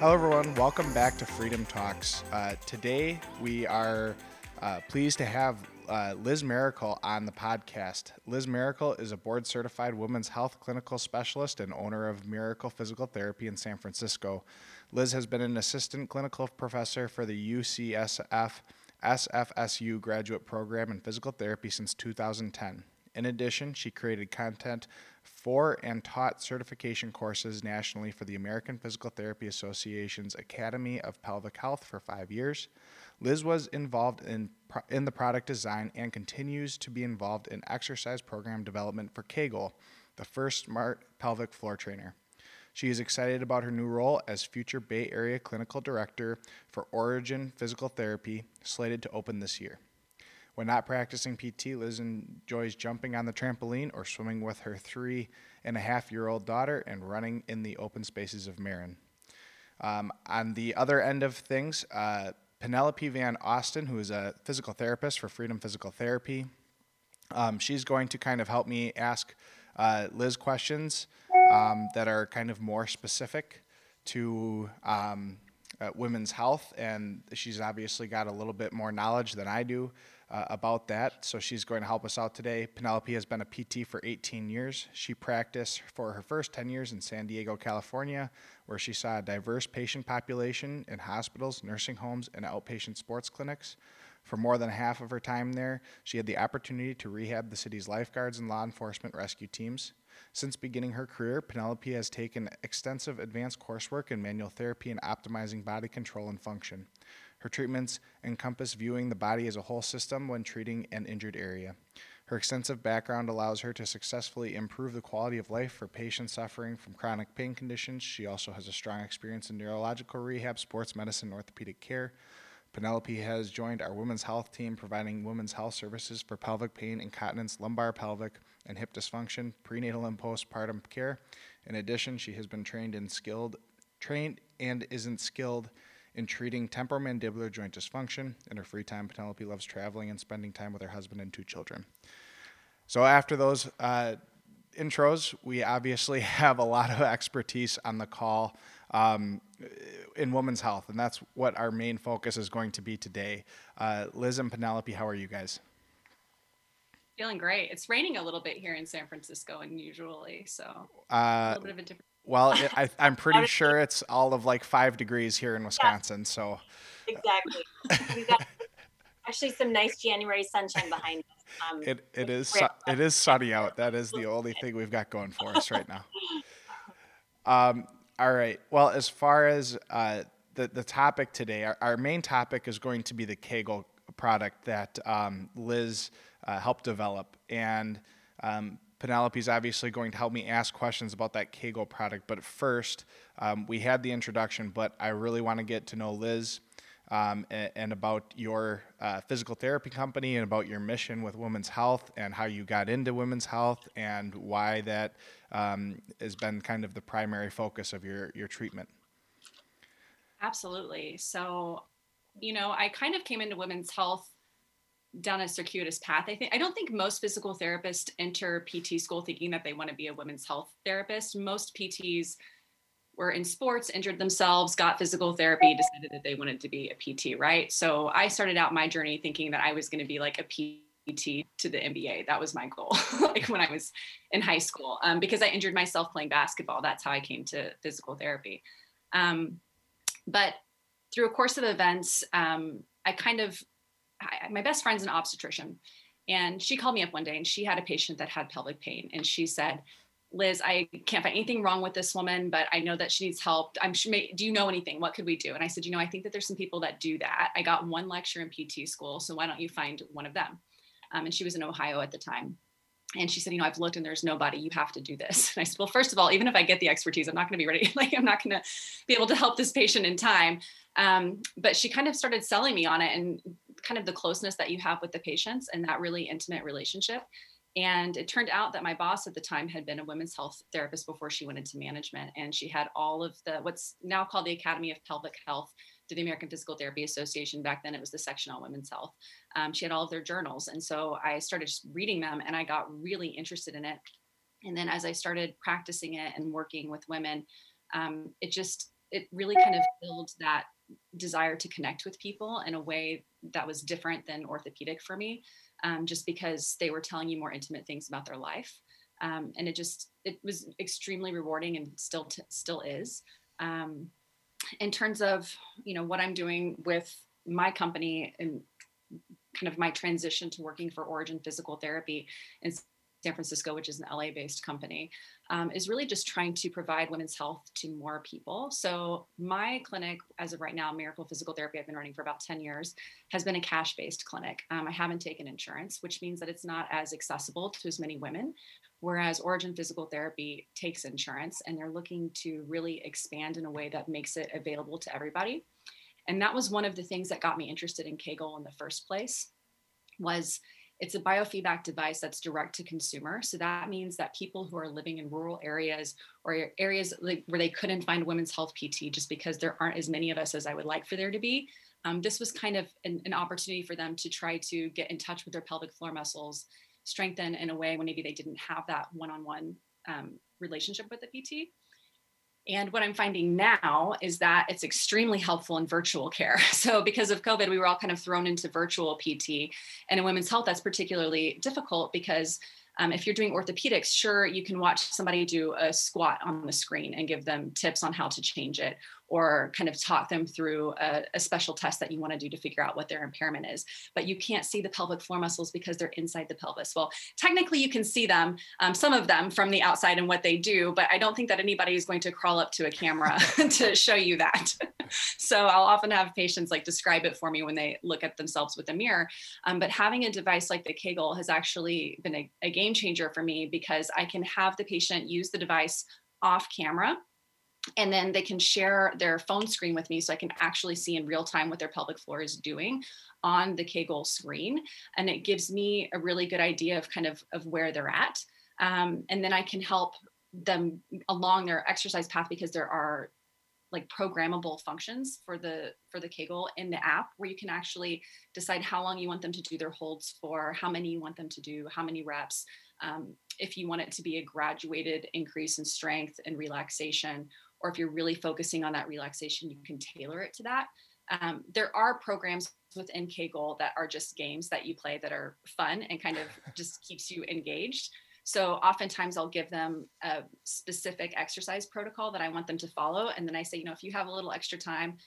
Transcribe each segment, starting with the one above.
Hello, everyone. Welcome back to Freedom Talks. Uh, today, we are uh, pleased to have uh, Liz Miracle on the podcast. Liz Miracle is a board certified women's health clinical specialist and owner of Miracle Physical Therapy in San Francisco. Liz has been an assistant clinical professor for the UCSF SFSU graduate program in physical therapy since 2010. In addition, she created content for and taught certification courses nationally for the American Physical Therapy Association's Academy of Pelvic Health for five years. Liz was involved in, in the product design and continues to be involved in exercise program development for kGoal, the first smart pelvic floor trainer. She is excited about her new role as future Bay Area Clinical Director for Origin Physical Therapy, slated to open this year. When not practicing PT, Liz enjoys jumping on the trampoline or swimming with her three and a half year old daughter and running in the open spaces of Marin. Um, on the other end of things, uh, Penelope Van Austin, who is a physical therapist for Freedom Physical Therapy, um, she's going to kind of help me ask uh, Liz questions um, that are kind of more specific to um, uh, women's health, and she's obviously got a little bit more knowledge than I do uh, about that. So she's going to help us out today. Penelope has been a PT for 18 years. She practiced for her first 10 years in San Diego, California, where she saw a diverse patient population in hospitals, nursing homes, and outpatient sports clinics. For more than half of her time there, she had the opportunity to rehab the city's lifeguards and law enforcement rescue teams. Since beginning her career, Penelope has taken extensive advanced coursework in manual therapy and optimizing body control and function. Her treatments encompass viewing the body as a whole system when treating an injured area. Her extensive background allows her to successfully improve the quality of life for patients suffering from chronic pain conditions. She also has a strong experience in neurological rehab, sports medicine, and orthopedic care. Penelope has joined our women's health team, providing women's health services for pelvic pain, incontinence, lumbar pelvic, and hip dysfunction, prenatal and postpartum care. In addition, she has been trained in skilled, trained and isn't skilled in treating temporomandibular joint dysfunction. In her free time, Penelope loves traveling and spending time with her husband and two children. So, after those uh, intros, we obviously have a lot of expertise on the call um, in women's health, and that's what our main focus is going to be today. Uh, Liz and Penelope, how are you guys? Feeling great. It's raining a little bit here in San Francisco, unusually, so uh, a little bit of a different well, it, I, am pretty sure it's all of like five degrees here in Wisconsin. So exactly, we got actually some nice January sunshine behind us. Um, it it is su- it is sunny out. That is the only thing we've got going for us right now. Um, all right. Well, as far as uh, the the topic today, our, our, main topic is going to be the kGoal product that um, Liz uh, helped develop, and um, Penelope's obviously going to help me ask questions about that kGoal product. But first, um, we had the introduction, but I really want to get to know Liz um, and, and, about your uh, physical therapy company and about your mission with women's health and how you got into women's health and why that um, has been kind of the primary focus of your, your treatment. Absolutely. So, you know, I kind of came into women's health down a circuitous path. I think I don't think most physical therapists enter PT school thinking that they want to be a women's health therapist. Most PTs were in sports, injured themselves, got physical therapy, decided that they wanted to be a PT, right? So I started out my journey thinking that I was going to be like a PT to the NBA. That was my goal, like when I was in high school, um, because I injured myself playing basketball. That's how I came to physical therapy. Um, but through a course of events, um, I kind of I, my best friend's an obstetrician. And she called me up one day and she had a patient that had pelvic pain. And she said, Liz, I can't find anything wrong with this woman, but I know that she needs help. I'm sure, do you know anything? What could we do? And I said, you know, I think that there's some people that do that. I got one lecture in PT school, so why don't you find one of them? Um, and she was in Ohio at the time. And she said, you know, I've looked and there's nobody. You have to do this. And I said, well, first of all, even if I get the expertise, I'm not going to be ready. like, I'm not going to be able to help this patient in time. Um, but she kind of started selling me on it and kind of the closeness that you have with the patients and that really intimate relationship. And it turned out that my boss at the time had been a women's health therapist before she went into management. And she had all of the what's now called the Academy of Pelvic Health to the American Physical Therapy Association. Back then, it was the section on women's health. Um, she had all of their journals. And so I started reading them and I got really interested in it. And then as I started practicing it and working with women, um, it just it really kind of filled that desire to connect with people in a way that was different than orthopedic for me, um, just because they were telling you more intimate things about their life. Um, and it just it was extremely rewarding and still t- still is. Um, in terms of you know what I'm doing with my company and kind of my transition to working for Origin Physical Therapy and San Francisco, which is an LA based company, um, is really just trying to provide women's health to more people. So, my clinic, as of right now, Miracle Physical Therapy, I've been running for about 10 years, has been a cash based clinic. Um, I haven't taken insurance, which means that it's not as accessible to as many women. Whereas Origin Physical Therapy takes insurance and they're looking to really expand in a way that makes it available to everybody. And that was one of the things that got me interested in kGoal in the first place was it's a biofeedback device that's direct to consumer. So that means that people who are living in rural areas or areas like where they couldn't find women's health PT just because there aren't as many of us as I would like for there to be, um, this was kind of an, an, opportunity for them to try to get in touch with their pelvic floor muscles, strengthen in a way when maybe they didn't have that one-on-one um, relationship with the PT. And what I'm finding now is that it's extremely helpful in virtual care. So, because of COVID, we were all kind of thrown into virtual PT. And in women's health, that's particularly difficult because um, if you're doing orthopedics, sure, you can watch somebody do a squat on the screen and give them tips on how to change it or kind of talk them through a, a special test that you want to do to figure out what their impairment is. But you can't see the pelvic floor muscles because they're inside the pelvis. Well, technically, you can see them, um, some of them from the outside and what they do, but I don't think that anybody is going to crawl up to a camera to show you that. so I'll often have patients like describe it for me when they look at themselves with a mirror. Um, but having a device like the kGoal has actually been a, a game changer for me because I can have the patient use the device off camera and then they can share their phone screen with me so I can actually see in real time what their pelvic floor is doing on the kGoal screen. And it gives me a really good idea of kind of, of where they're at. Um, and then I can help them along their exercise path because there are like programmable functions for the for the kGoal in the app where you can actually decide how long you want them to do their holds for, how many you want them to do, how many reps, um, if you want it to be a graduated increase in strength and relaxation, or if you're really focusing on that relaxation, you can tailor it to that. Um, there are programs within kGoal that are just games that you play that are fun and kind of just keeps you engaged. So oftentimes I'll give them a specific exercise protocol that I want them to follow. And then I say, you know, if you have a little extra time,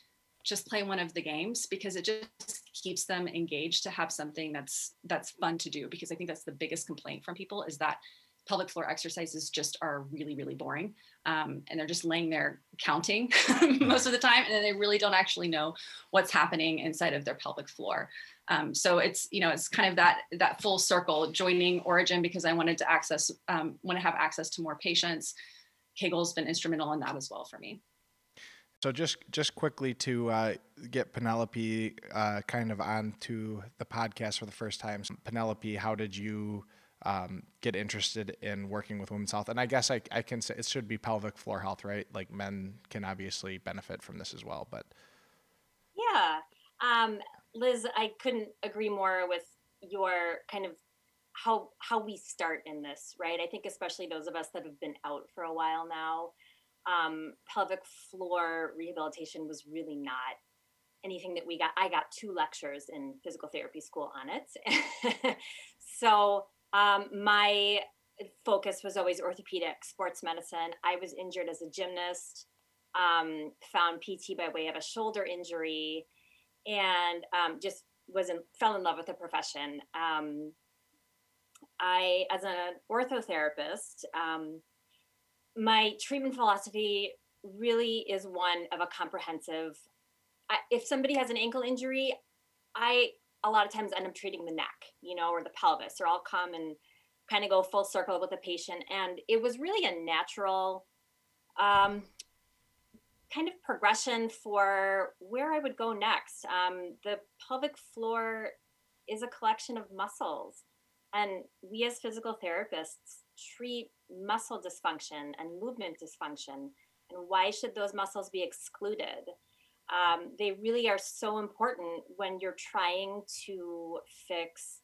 just play one of the games because it just keeps them engaged to have something that's that's fun to do because I think that's the biggest complaint from people is that pelvic floor exercises just are really really boring um, and they're just laying there counting most of the time and they really don't actually know what's happening inside of their pelvic floor. Um, so it's you know it's kind of that that full circle joining origin because i wanted to access um, want to have access to more patients. kGoal's been instrumental in that as well for me. So just just quickly to uh, get Penelope uh, kind of onto the podcast for the first time. Penelope, how did you um, get interested in working with women's health? And I guess I, I can say it should be pelvic floor health, right? Like men can obviously benefit from this as well, but yeah, um, Liz, I couldn't agree more with your kind of how how we start in this, right? I think especially those of us that have been out for a while now um, pelvic floor rehabilitation was really not anything that we got. I got two lectures in physical therapy school on it. so um, my focus was always orthopedic, sports medicine. I was injured as a gymnast, um, found PT by way of a shoulder injury, and um, just was in, fell in love with the profession. Um, I, as an orthotherapist, um, my treatment philosophy really is one of a comprehensive I, if somebody has an ankle injury i a lot of times end up treating the neck you know or the pelvis or i'll come and kind of go full circle with the patient and it was really a natural um, kind of progression for where i would go next. Um, the pelvic floor is a collection of muscles and we as physical therapists treat muscle dysfunction and movement dysfunction and why should those muscles be excluded um, they really are so important when you're trying to fix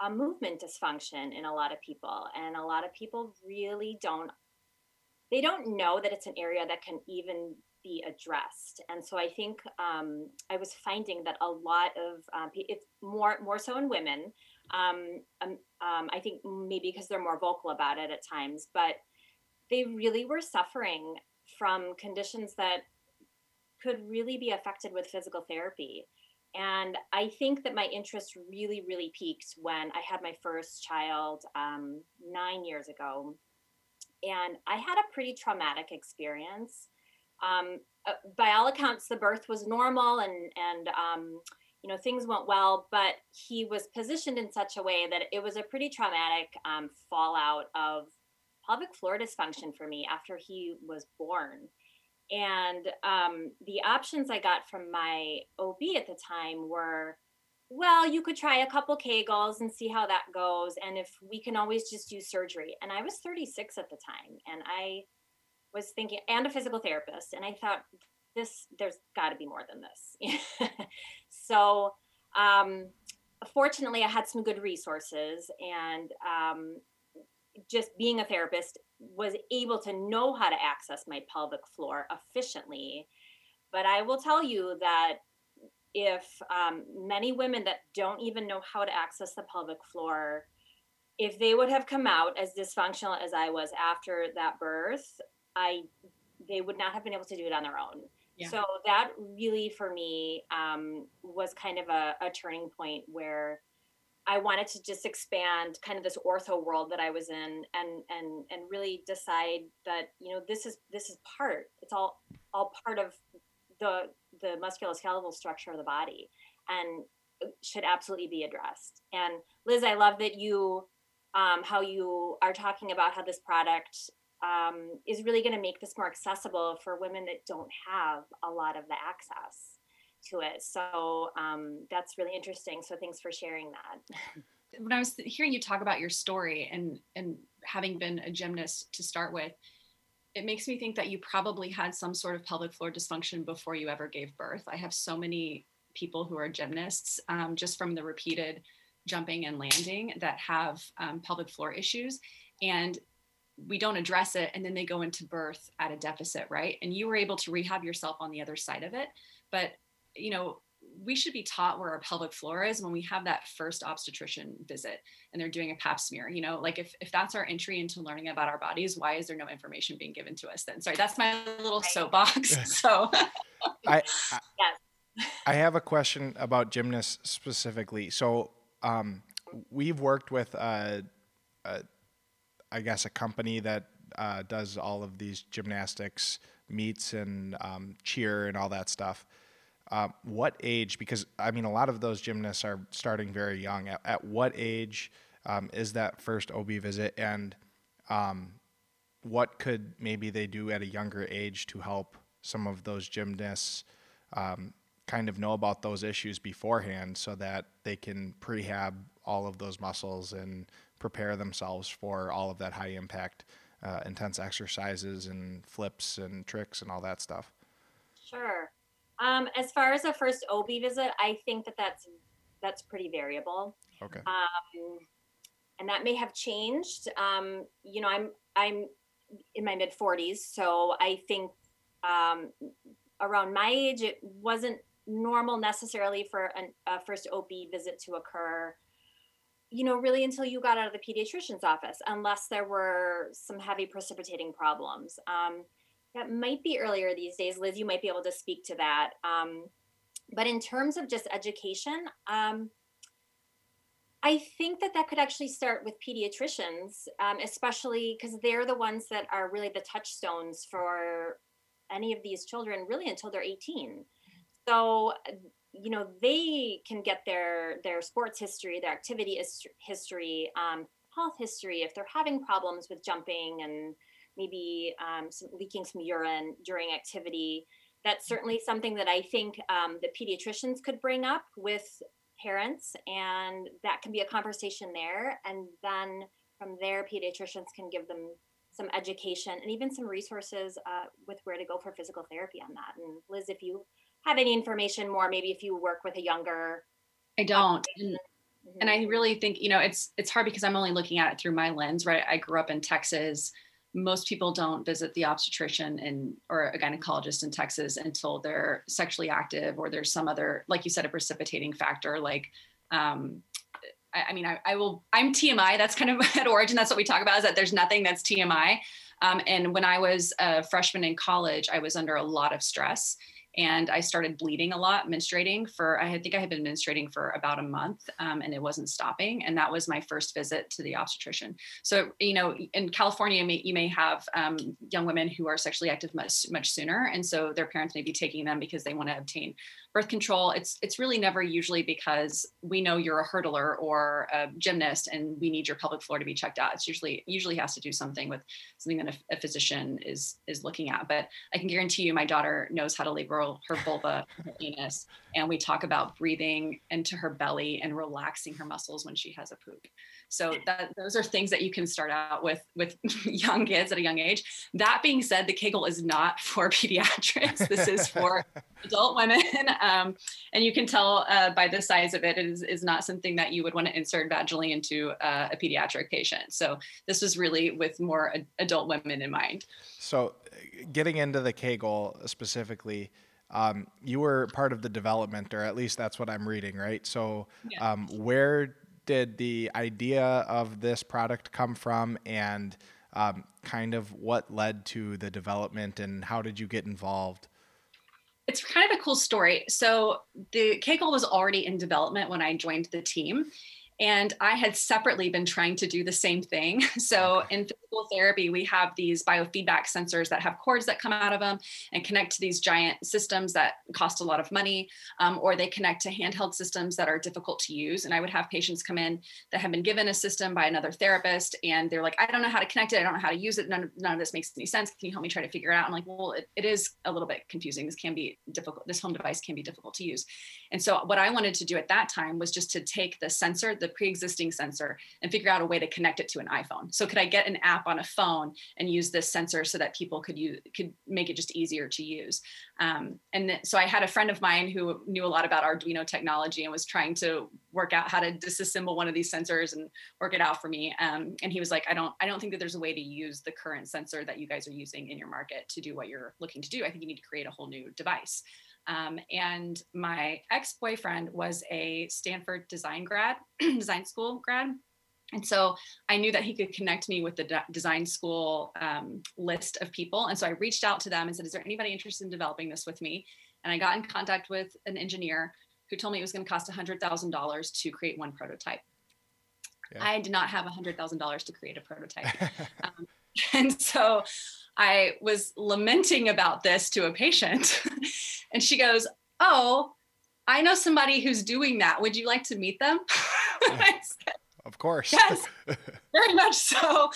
a movement dysfunction in a lot of people and a lot of people really don't they don't know that it's an area that can even be addressed. And so I think um, I was finding that a lot of um, it's more more so in women. Um, um, um, I think maybe because they're more vocal about it at times, but they really were suffering from conditions that could really be affected with physical therapy. And I think that my interest really, really peaked when I had my first child um, nine years ago. And I had a pretty traumatic experience. Um, uh, by all accounts, the birth was normal and, and um, you know, things went well, but he was positioned in such a way that it was a pretty traumatic um, fallout of pelvic floor dysfunction for me after he was born. And um, the options I got from my OB at the time were, well, you could try a couple Kegels and see how that goes. And if we can always just do surgery. And I was 36 at the time. And I was thinking, and a physical therapist. And I thought, this, there's got to be more than this. so, um, fortunately, I had some good resources. And um, just being a therapist was able to know how to access my pelvic floor efficiently but i will tell you that if um, many women that don't even know how to access the pelvic floor if they would have come out as dysfunctional as i was after that birth i they would not have been able to do it on their own yeah. so that really for me um, was kind of a, a turning point where I wanted to just expand kind of this ortho world that I was in and and and really decide that you know this is this is part it's all all part of the the musculoskeletal structure of the body and should absolutely be addressed. And Liz, I love that you um, how you are talking about how this product um, is really going to make this more accessible for women that don't have a lot of the access to it. So um, that's really interesting. So thanks for sharing that. when I was hearing you talk about your story and and having been a gymnast to start with, it makes me think that you probably had some sort of pelvic floor dysfunction before you ever gave birth. I have so many people who are gymnasts um, just from the repeated jumping and landing that have um, pelvic floor issues and we don't address it and then they go into birth at a deficit right and you were able to rehab yourself on the other side of it but you know, we should be taught where our pelvic floor is when we have that first obstetrician visit and they're doing a pap smear you know? Like if, if that's our entry into learning about our bodies why is there no information being given to us then? Sorry that's my little soapbox so. I, I, yes. I have a question about gymnasts specifically. So um, we've worked with uh, uh, I guess a company that uh, does all of these gymnastics meets and um, cheer and all that stuff uh, what age? Because I mean, a lot of those gymnasts are starting very young. At, at what age um, is that first OB visit, and um, what could maybe they do at a younger age to help some of those gymnasts um, kind of know about those issues beforehand, so that they can prehab all of those muscles and prepare themselves for all of that high impact, uh, intense exercises and flips and tricks and all that stuff. Sure. Um, as far as a first OB visit, I think that that's that's pretty variable. Okay. Um, and that may have changed. Um, you know, I'm I'm in my mid 40s, so I think um, around my age, it wasn't normal necessarily for an, a first OB visit to occur. You know, really until you got out of the pediatrician's office, unless there were some heavy precipitating problems. Um, that might be earlier these days. Liz, you might be able to speak to that. Um, but in terms of just education, um, I think that that could actually start with pediatricians, um, especially because they're the ones that are really the touchstones for any of these children, really until they're 18. So, you know, they can get their their sports history, their activity history, um, health history if they're having problems with jumping and maybe um, some, leaking some urine during activity. That's mm-hmm. certainly something that I think um, the pediatricians could bring up with parents, and that can be a conversation there. And then from there, pediatricians can give them some education and even some resources uh, with where to go for physical therapy on that. And Liz, if you have any information more, maybe if you work with a younger, I don't. And, and I really think you know it's it's hard because I'm only looking at it through my lens, right? I grew up in Texas most people don't visit the obstetrician and or a gynecologist in Texas until they're sexually active or there's some other, like you said, a precipitating factor like um, I, I, mean, I, I, will, I'm TMI. That's kind of at origin. That's what we talk about is that there's nothing that's TMI. Um, and when I was a freshman in college, I was under a lot of stress and I started bleeding a lot, menstruating for, I think I had been menstruating for about a month um, and it wasn't stopping. And that was my first visit to the obstetrician. So, you know, in California, you may, you may have um, young women who are sexually active much, much sooner. And so their parents may be taking them because they want to obtain birth control. It's, it's really never usually because we know you're a hurdler or a gymnast and we need your pelvic floor to be checked out. It's usually, usually has to do something with something that a, a physician is, is looking at. But I can guarantee you my daughter knows how to labor her vulva, her anus, and we talk about breathing into her belly and relaxing her muscles when she has a poop. So that those are things that you can start out with with young kids at a young age. That being said, the kGoal is not for pediatrics. This is for adult women, um, and you can tell uh, by the size of it, it is, is not something that you would want to insert vaginally into uh, a pediatric patient. So this was really with more adult women in mind. So, getting into the kGoal specifically um, you were part of the development, or at least that's what I'm reading, right? So, yeah. um, where did the idea of this product come from, and um, kind of what led to the development, and how did you get involved? It's kind of a cool story. So, the kGoal was already in development when I joined the team. And I had separately been trying to do the same thing. So in physical therapy, we have these biofeedback sensors that have cords that come out of them and connect to these giant systems that cost a lot of money, um, or they connect to handheld systems that are difficult to use. And I would have patients come in that have been given a system by another therapist, and they're like, I don't know how to connect it. I don't know how to use it. None of, none of this makes any sense. Can you help me try to figure it out? I'm like, well, it, it is a little bit confusing. This can be difficult. This home device can be difficult to use. And so what I wanted to do at that time was just to take the sensor, the pre-existing existing sensor and figure out a way to connect it to an iPhone. So could I get an app on a phone and use this sensor so that people could use could make it just easier to use? Um, and th- so I had a friend of mine who knew a lot about Arduino technology and was trying to work out how to disassemble one of these sensors and work it out for me. Um, and he was like, I don't I don't think that there's a way to use the current sensor that you guys are using in your market to do what you're looking to do. I think you need to create a whole new device. Um, and my ex boyfriend was a Stanford design grad, design school grad. And so I knew that he could connect me with the de- design school um, list of people. And so I reached out to them and said, Is there anybody interested in developing this with me? And I got in contact with an engineer who told me it was going to cost $100,000 to create one prototype. Yeah. I did not have $100,000 to create a prototype. um, and so I was lamenting about this to a patient, and she goes, Oh, I know somebody who's doing that. Would you like to meet them? of course. Yes, very much so.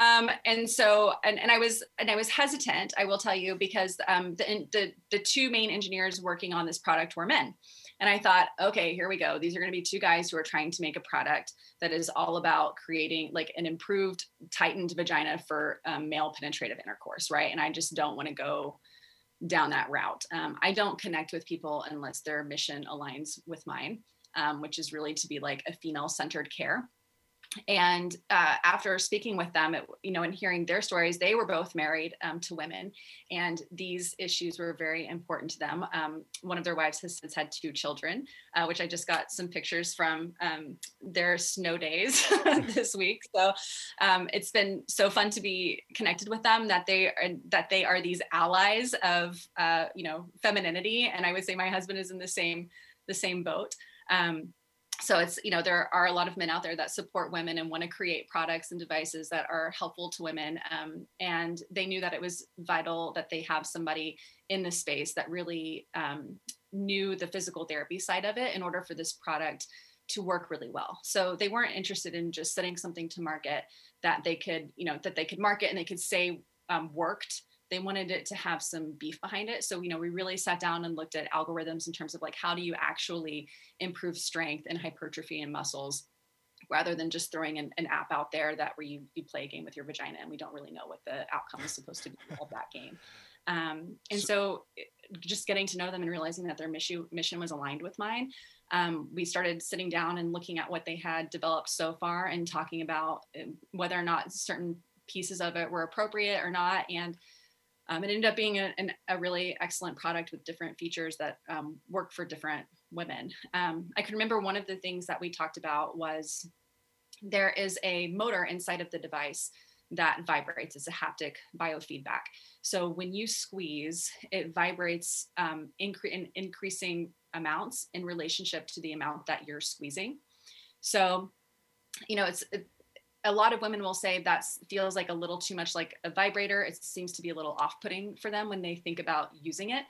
Um, and so, and, and I was, and I was hesitant, I will tell you, because um, the, the, the two main engineers working on this product were men. And I thought, okay, here we go. These are going to be two guys who are trying to make a product that is all about creating like an improved, tightened vagina for um, male penetrative intercourse, right? And I just don't want to go down that route. Um, I don't connect with people unless their mission aligns with mine, um, which is really to be like a female centered care and uh, after speaking with them it, you know and hearing their stories they were both married um, to women. And these issues were very important to them. Um, one of their wives has since had two children uh, which i just got some pictures from um, their snow days this week. So um, it's been so fun to be connected with them that they are that they are these allies of uh, you know femininity. And i would say my husband is in the same the same boat. Um, so it's you know there are a lot of men out there that support women and want to create products and devices that are helpful to women um, and they knew that it was vital that they have somebody in the space that really um, knew the physical therapy side of it in order for this product to work really well. So they weren't interested in just setting something to market that they could you know that they could market and they could say um, worked they wanted it to have some beef behind it so you know we really sat down and looked at algorithms in terms of like how do you actually improve strength and hypertrophy in muscles rather than just throwing an, an, app out there that where you, you play a game with your vagina and we don't really know what the outcome is supposed to be of that game um, and so just getting to know them and realizing that their mission mission was aligned with mine um, we started sitting down and looking at what they had developed so far and talking about um, whether or not certain pieces of it were appropriate or not. And um, it ended up being a, an, a, really excellent product with different features that um, work for different women. Um, I can remember one of the things that we talked about was there is a motor inside of the device that vibrates. It's a haptic biofeedback. So when you squeeze, it vibrates um, incre- in increasing amounts in relationship to the amount that you're squeezing. So, you know, it's it, a lot of women will say that feels like a little too much like a vibrator. It seems to be a little off putting for them when they think about using it.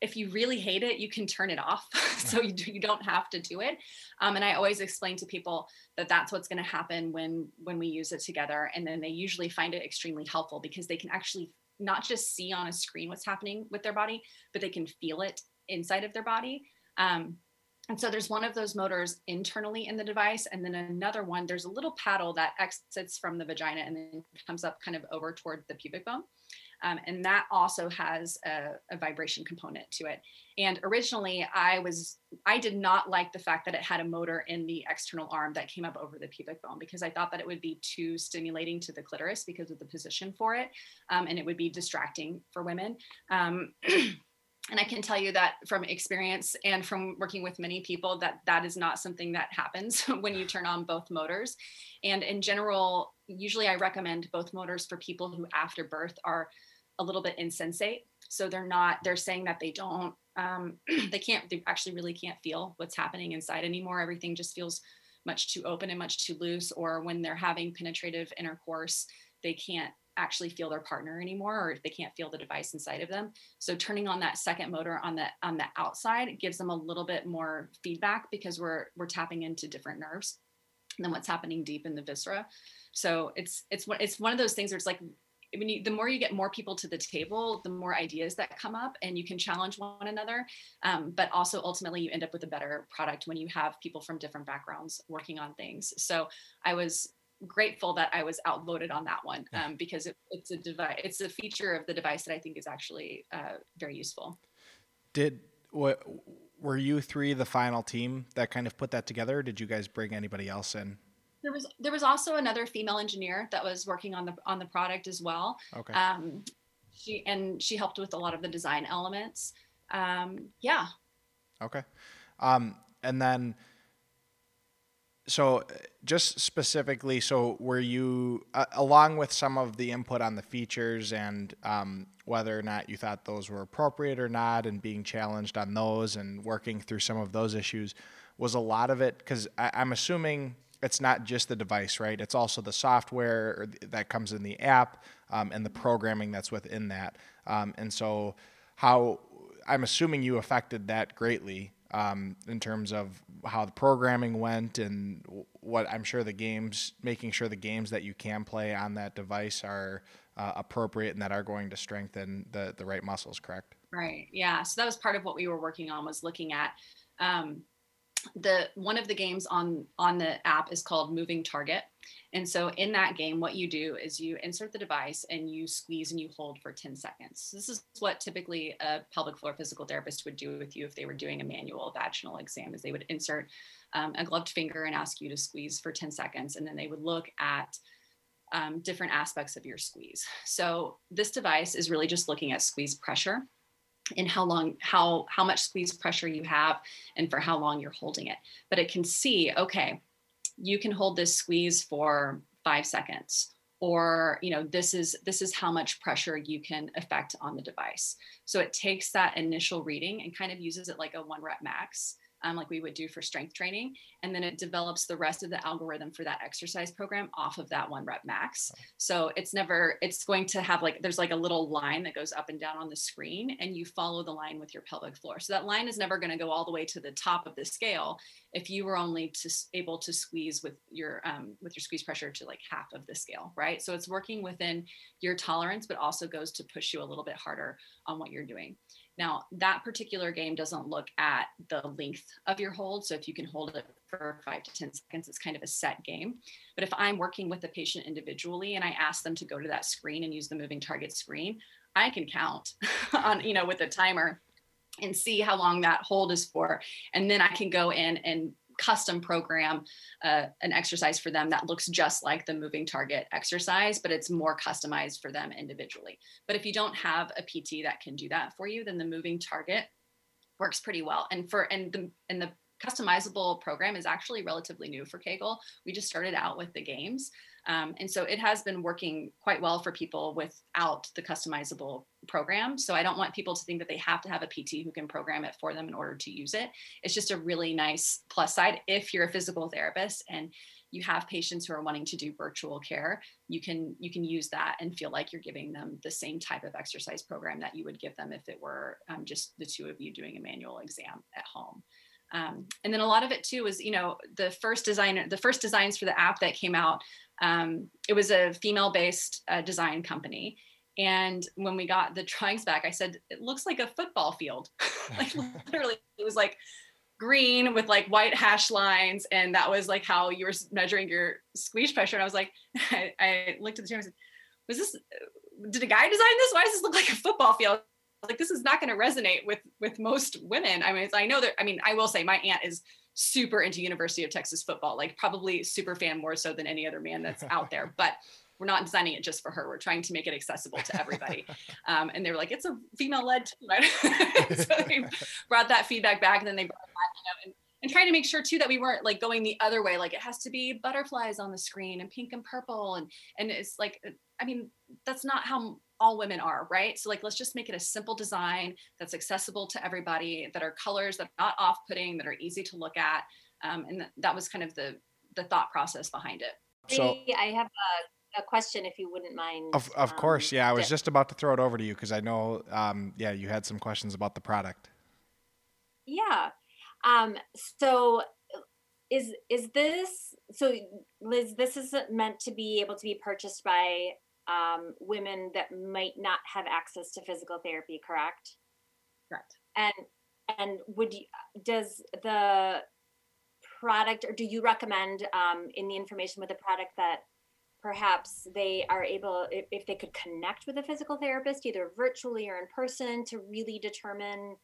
If you really hate it, you can turn it off. so you, you don't have to do it. Um, and I always explain to people that that's what's going to happen when when we use it together. And then they usually find it extremely helpful because they can actually not just see on a screen what's happening with their body, but they can feel it inside of their body. Um, and so there's one of those motors internally in the device, and then another one, there's a little paddle that exits from the vagina and then comes up kind of over toward the pubic bone. Um, and that also has a, a, vibration component to it. And originally, I was I did not like the fact that it had a motor in the external arm that came up over the pubic bone because I thought that it would be too stimulating to the clitoris because of the position for it, um, and it would be distracting for women. Um, and i can tell you that from experience and from working with many people that that is not something that happens when you turn on both motors. And in general usually i recommend both motors for people who after birth are a little bit insensate. So they're not they're saying that they don't um, they can't they actually really can't feel what's happening inside anymore. Everything just feels much too open and much too loose or when they're having penetrative intercourse they can't actually feel their partner anymore or if they can't feel the device inside of them. So turning on that second motor on the on the outside gives them a little bit more feedback because we're we're tapping into different nerves than what's happening deep in the viscera. So it's it's it's one of those things where it's like when you the more you get more people to the table the more ideas that come up and you can challenge one another. Um, but also ultimately you end up with a better product when you have people from different backgrounds working on things. So i was grateful that I was outvoted on that one um, because it, it's a device. It's a feature of the device that I think is actually uh, very useful. Did what were you three the final team that kind of put that together? did you guys bring anybody else in? There was there was also another female engineer that was working on the on the product as well. Okay. Um, she and she helped with a lot of the design elements. Um, yeah. Okay. Um, and then so just specifically so were you uh, along with some of the input on the features and um, whether or not you thought those were appropriate or not and being challenged on those and working through some of those issues was a lot of it? Because i'm assuming it's not just the device right? It's also the software that comes in the app um, and the programming that's within that. Um, and so how i'm assuming you affected that greatly um, in terms of how the programming went and what I'm sure the games, making sure the games that you can play on that device are uh, appropriate and that are going to strengthen the the right muscles. Correct. Right. Yeah. So that was part of what we were working on was looking at um, the one of the games on on the app is called moving target and so in that game what you do is you insert the device and you squeeze and you hold for 10 seconds. This is what typically a pelvic floor physical therapist would do with you if they were doing a manual vaginal exam is they would insert um, a gloved finger and ask you to squeeze for 10 seconds and then they would look at um, different aspects of your squeeze. So this device is really just looking at squeeze pressure and how long how how much squeeze pressure you have and for how long you're holding it. But it can see okay you can hold this squeeze for five seconds or you know this is this is how much pressure you can affect on the device. So it takes that initial reading and kind of uses it like a one rep max um, like we would do for strength training. And then it develops the rest of the algorithm for that exercise program off of that one rep max. So it's never, it's going to have like, there's like a little line that goes up and down on the screen and you follow the line with your pelvic floor. So that line is never going to go all the way to the top of the scale if you were only to, able to squeeze with your, um, with your squeeze pressure to like half of the scale, right? So it's working within your tolerance, but also goes to push you a little bit harder on what you're doing. Now, that particular game doesn't look at the length of your hold. So if you can hold it for five to 10 seconds, it's kind of a set game. But if I'm working with a patient individually and I ask them to go to that screen and use the moving target screen, I can count on, you know, with a timer and see how long that hold is for. And then I can go in and custom program uh, an exercise for them that looks just like the moving target exercise, but it's more customized for them individually. But if you don't have a PT that can do that for you, then the moving target works pretty well. And for and the and the customizable program is actually relatively new for kGoal. We just started out with the games. Um, and so it has been working quite well for people without the customizable program. So I don't want people to think that they have to have a PT who can program it for them in order to use it. It's just a really nice plus side if you're a physical therapist and you have patients who are wanting to do virtual care you can you can use that and feel like you're giving them the same type of exercise program that you would give them if it were um, just the two of you doing a manual exam at home um, and then a lot of it too was, you know, the first designer, the first designs for the app that came out, um, it was a female-based uh, design company. And when we got the drawings back, I said, it looks like a football field. like literally, it was like green with like white hash lines. And that was like how you were measuring your squeeze pressure. And I was like, I, I looked at the chair and said, was this, uh, did a guy design this? Why does this look like a football field? like this is not going to resonate with with most women i mean i know that i mean i will say my aunt is super into university of texas football like probably super fan more so than any other man that's out there but we're not designing it just for her we're trying to make it accessible to everybody um, and they were like it's a female led team so they brought that feedback back and then they brought back, you know, and, and trying to make sure too that we weren't like going the other way like it has to be butterflies on the screen and pink and purple and and it's like i mean that's not how all women are, right? So like let's just make it a simple design that's accessible to everybody, that are colors that are not off-putting, that are easy to look at. Um, and th- that was kind of the the thought process behind it. So I have a, a question if you wouldn't mind. Of, of um, course, yeah. I was just about to throw it over to you because I know, um, yeah, you had some questions about the product. Yeah. Um, so is is this so Liz? This is meant to be able to be purchased by um, women that might not have access to physical therapy, correct? Correct. And and would you, does the product or do you recommend um, in the information with the product that perhaps they are able if, if they could connect with a physical therapist either virtually or in person to really determine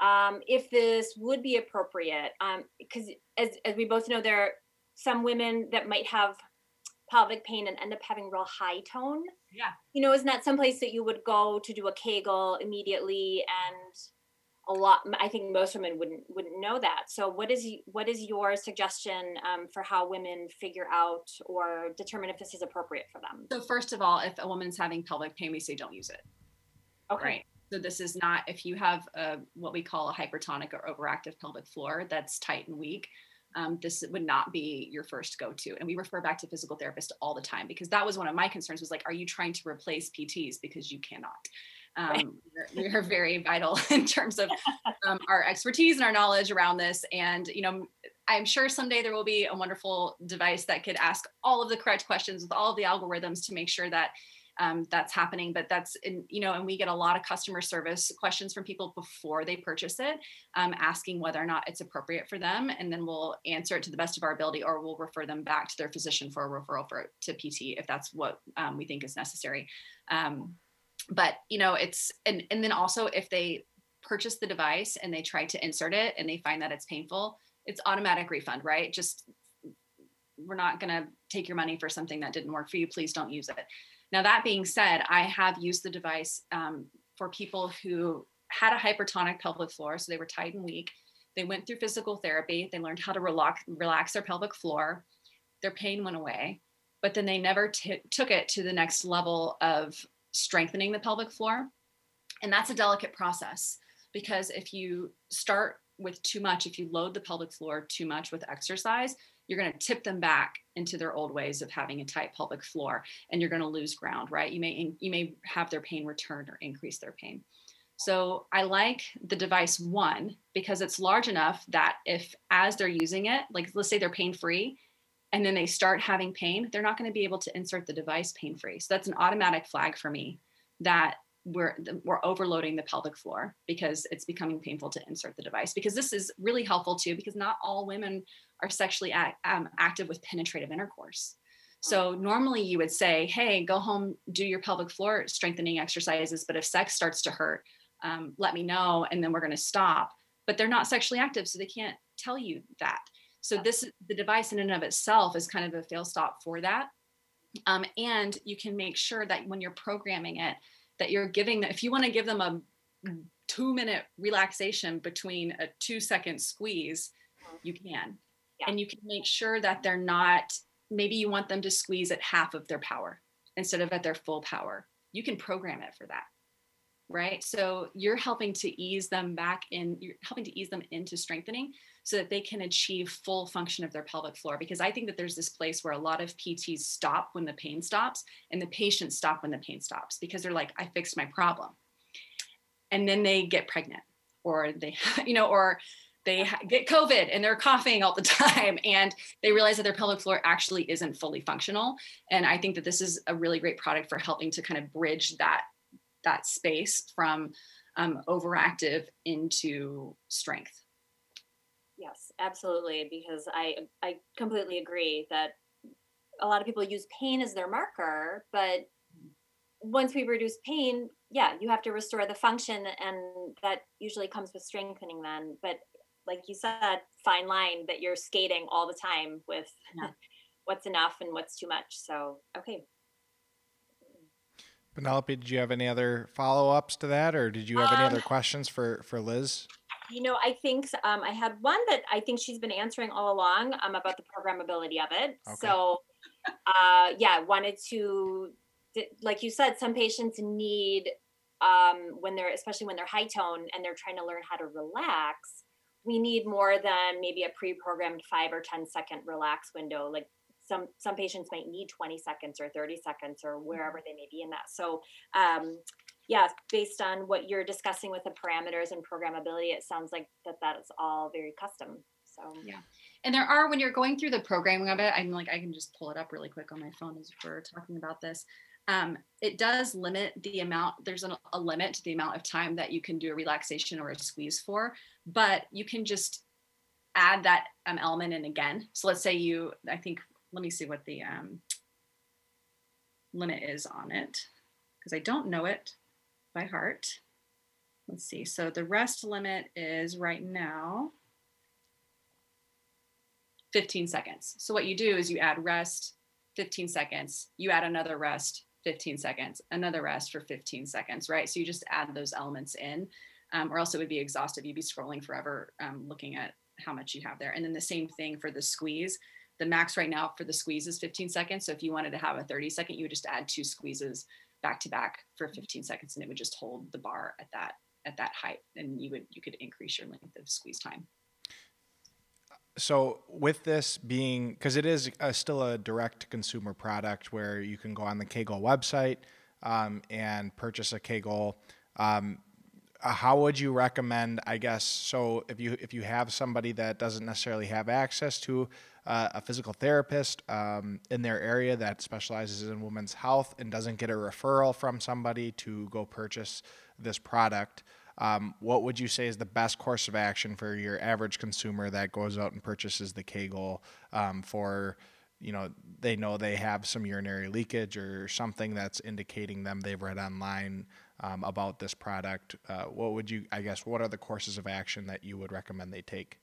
um, if this would be appropriate because um, as, as we both know there are some women that might have pelvic pain and end up having real high tone. Yeah. You know, isn't that someplace that you would go to do a Kegel immediately and a lot i think most women wouldn't wouldn't know that. So what is what is your suggestion um, for how women figure out or determine if this is appropriate for them? So first of all if a woman's having pelvic pain we say don't use it. Okay. Right? so this is not if you have a, what we call a hypertonic or overactive pelvic floor that's tight and weak um, this would not be your first go-to. And we refer back to physical therapists all the time because that was one of my concerns was like are you trying to replace pts because you cannot um, we are very vital in terms of um, our expertise and our knowledge around this. And you know i'm sure someday there will be a wonderful device that could ask all of the correct questions with all of the algorithms to make sure that um, that's happening. But that's in, you know and we get a lot of customer service questions from people before they purchase it um, asking whether or not it's appropriate for them. And then we'll answer it to the best of our ability or we'll refer them back to their physician for a referral for to pt if that's what um, we think is necessary. Um, but you know it's and and then also if they purchase the device and they try to insert it and they find that it's painful it's automatic refund right? Just we're not going to take your money for something that didn't work for you. Please don't use it. Now, that being said, I have used the device um, for people who had a hypertonic pelvic floor, so they were tight and weak. They went through physical therapy, they learned how to relax, relax their pelvic floor, their pain went away, but then they never t- took it to the next level of strengthening the pelvic floor. And that's a delicate process because if you start with too much, if you load the pelvic floor too much with exercise, you're going to tip them back into their old ways of having a tight pelvic floor and you're going to lose ground right you may you may have their pain return or increase their pain so i like the device one because it's large enough that if as they're using it like let's say they're pain free and then they start having pain they're not going to be able to insert the device pain free so that's an automatic flag for me that we're we're overloading the pelvic floor because it's becoming painful to insert the device. Because this is really helpful too because not all women are sexually um, active with penetrative intercourse. So normally you would say hey go home do your pelvic floor strengthening exercises but if sex starts to hurt um, let me know and then we're going to stop. But they're not sexually active so they can't tell you that So this the device in and of itself is kind of a fail stop for that. Um, and you can make sure that when you're programming it, that you're giving them, if you want to give them a two minute relaxation between a two second squeeze, mm-hmm. you can. Yeah. And you can make sure that they're not, maybe you want them to squeeze at half of their power instead of at their full power. You can program it for that right? So you're helping to ease them back in, you're helping to ease them into strengthening so that they can achieve full function of their pelvic floor. Because I think that there's this place where a lot of PTs stop when the pain stops and the patients stop when the pain stops because they're like, I fixed my problem. And then they get pregnant or they, you know, or they get COVID and they're coughing all the time and they realize that their pelvic floor actually isn't fully functional. And I think that this is a really great product for helping to kind of bridge that that space from um, overactive into strength. Absolutely. Because I I completely agree that a lot of people use pain as their marker, but once we reduce pain, yeah, you have to restore the function, and that usually comes with strengthening. Then, but like you said, fine line that you're skating all the time with yeah. what's enough and what's too much. So, okay, Penelope, did you have any other follow ups to that, or did you have any um, other questions for for Liz? You know, I think um, I had one that I think she's been answering all along um, about the programmability of it. Okay. So, uh, yeah, wanted to, like you said, some patients need um, when they're, especially when they're high tone and they're trying to learn how to relax. We need more than maybe a pre-programmed five or ten second relax window. Like some some patients might need 20 seconds or 30 seconds or wherever they may be in that so um, yeah based on what you're discussing with the parameters and programmability it sounds like that that is all very custom so. Yeah. And there are when you're going through the programming of it i'm like i can just pull it up really quick on my phone as we're talking about this. Um, it does limit the amount there's an, a limit to the amount of time that you can do a relaxation or a squeeze for but you can just add that um, element in again. So let's say you i think let me see what the um, limit is on it because I don't know it by heart. Let's see. So the rest limit is right now 15 seconds. So what you do is you add rest 15 seconds, you add another rest 15 seconds, another rest for 15 seconds, right? So you just add those elements in, um, or else it would be exhaustive. You'd be scrolling forever um, looking at how much you have there. And then the same thing for the squeeze the max right now for the squeeze is 15 seconds. So if you wanted to have a 30 second, you would just add two squeezes back to back for 15 seconds and it would just hold the bar at that at that height and you would you could increase your length of squeeze time. So with this being because it is a, still a direct consumer product where you can go on the kGoal website um, and purchase a kGoal um, uh, how would you recommend i guess so if you if you have somebody that doesn't necessarily have access to uh, a physical therapist um, in their area that specializes in women's health and doesn't get a referral from somebody to go purchase this product um, what would you say is the best course of action for your average consumer that goes out and purchases the kGoal um, for you know they know they have some urinary leakage or something that's indicating them they've read online um, about this product, uh, what would you, I guess, what are the courses of action that you would recommend they take?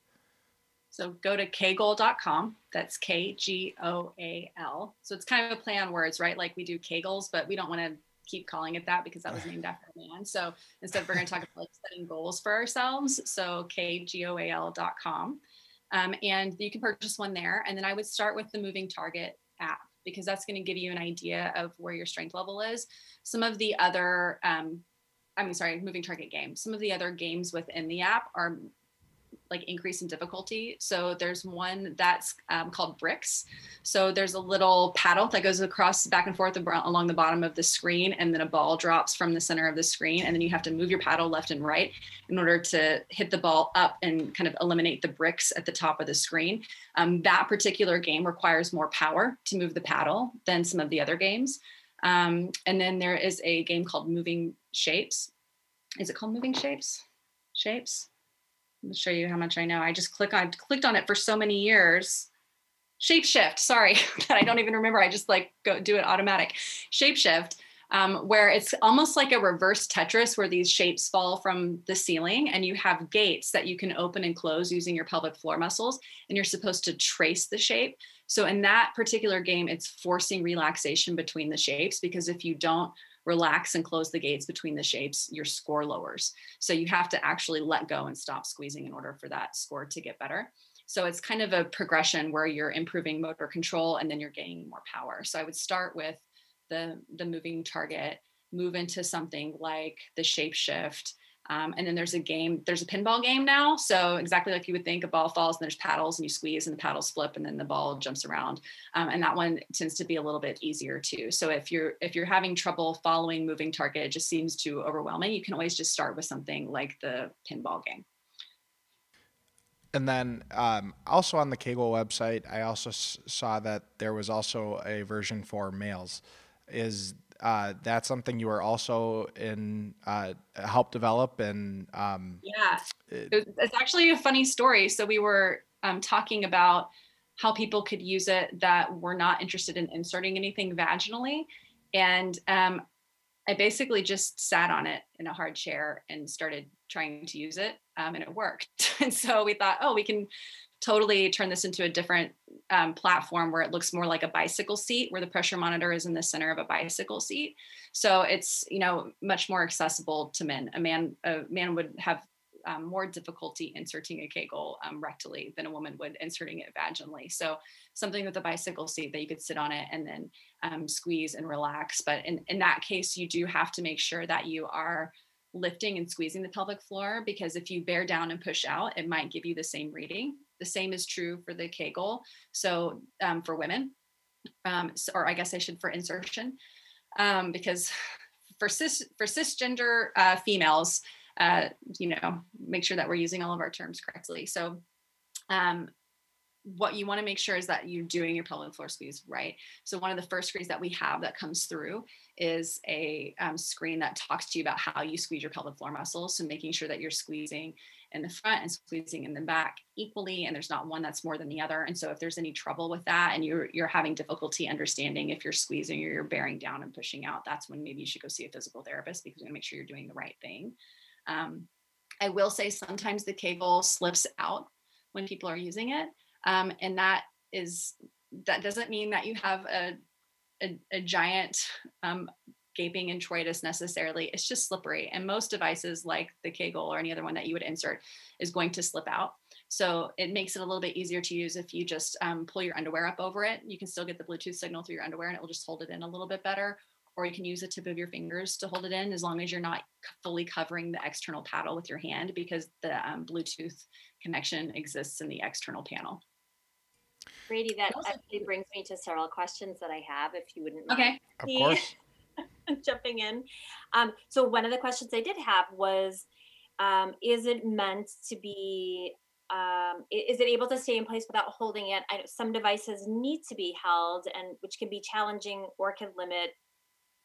So go to kgoal.com. That's K G O A L. So it's kind of a play on words, right? Like we do Kegels, but we don't want to keep calling it that because that was named after a man. So instead, we're going to talk about like setting goals for ourselves. So kgoal.com. Um, and you can purchase one there. And then I would start with the Moving Target app because that's going to give you an idea of where your strength level is. Some of the other, um, I mean, sorry, moving target games. Some of the other games within the app are like increase in difficulty. So there's one that's um, called bricks. So there's a little paddle that goes across back and forth along the bottom of the screen, and then a ball drops from the center of the screen, and then you have to move your paddle left and right in order to hit the ball up and kind of eliminate the bricks at the top of the screen. Um, that particular game requires more power to move the paddle than some of the other games. Um, and then there is a game called Moving Shapes. Is it called Moving Shapes? Shapes? Show you how much I know. I just click on clicked on it for so many years. Shapeshift, sorry, that I don't even remember. I just like go do it automatic. Shapeshift. um, where it's almost like a reverse Tetris, where these shapes fall from the ceiling, and you have gates that you can open and close using your pelvic floor muscles, and you're supposed to trace the shape. So in that particular game, it's forcing relaxation between the shapes because if you don't relax and close the gates between the shapes, your score lowers. So you have to actually let go and stop squeezing in order for that score to get better. So it's kind of a progression where you're improving motor control and then you're gaining more power. So I would start with the the moving target, move into something like the shape shift, um, and then there's a game, there's a pinball game now. So exactly like you would think, a ball falls and there's paddles and you squeeze and the paddles flip and then the ball jumps around. Um, and that one tends to be a little bit easier too. So if you're if you're having trouble following moving target, it just seems too overwhelming. You can always just start with something like the pinball game. And then um, also on the kGoal website, I also s- saw that there was also a version for males. Is uh, that's something you are also in uh, help develop and um, yeah. it, it's actually a funny story. So we were um, talking about how people could use it that were not interested in inserting anything vaginally. And um, i basically just sat on it in a hard chair and started trying to use it um, and it worked. And so we thought oh we can totally turn this into a different um, platform where it looks more like a bicycle seat where the pressure monitor is in the center of a bicycle seat. So it's you know much more accessible to men. A man a man would have um, more difficulty inserting a kGoal um, rectally than a woman would inserting it vaginally. So something with a bicycle seat that you could sit on it and then um, squeeze and relax. But in, in that case you do have to make sure that you are lifting and squeezing the pelvic floor because if you bear down and push out it might give you the same reading the same is true for the kGoal. So um, for women, um, or I guess I should for insertion, um, because for cis for cisgender uh, females, uh, you know, make sure that we're using all of our terms correctly. So um, what you want to make sure is that you're doing your pelvic floor squeeze right. So one of the first screens that we have that comes through is a um, screen that talks to you about how you squeeze your pelvic floor muscles. So making sure that you're squeezing in the front and squeezing in the back equally, and there's not one that's more than the other. And so if there's any trouble with that, and you're you're having difficulty understanding if you're squeezing or you're bearing down and pushing out, that's when maybe you should go see a physical therapist because you want to make sure you're doing the right thing. Um, I will say sometimes the kGoal slips out when people are using it. Um, and that is that doesn't mean that you have a a, a giant um, gaping introitus necessarily. It's just slippery, and most devices like the kGoal or any other one that you would insert is going to slip out. So it makes it a little bit easier to use if you just um, pull your underwear up over it. You can still get the Bluetooth signal through your underwear, and it will just hold it in a little bit better. Or you can use the tip of your fingers to hold it in, as long as you're not fully covering the external paddle with your hand, because the um, Bluetooth connection exists in the external panel. Brady, that actually brings me to several questions that I have, if you wouldn't mind. Okay. Of course. jumping in. Um, so one of the questions I did have was, um, is it meant to be, um, is it able to stay in place without holding it? I know some devices need to be held and which can be challenging or can limit.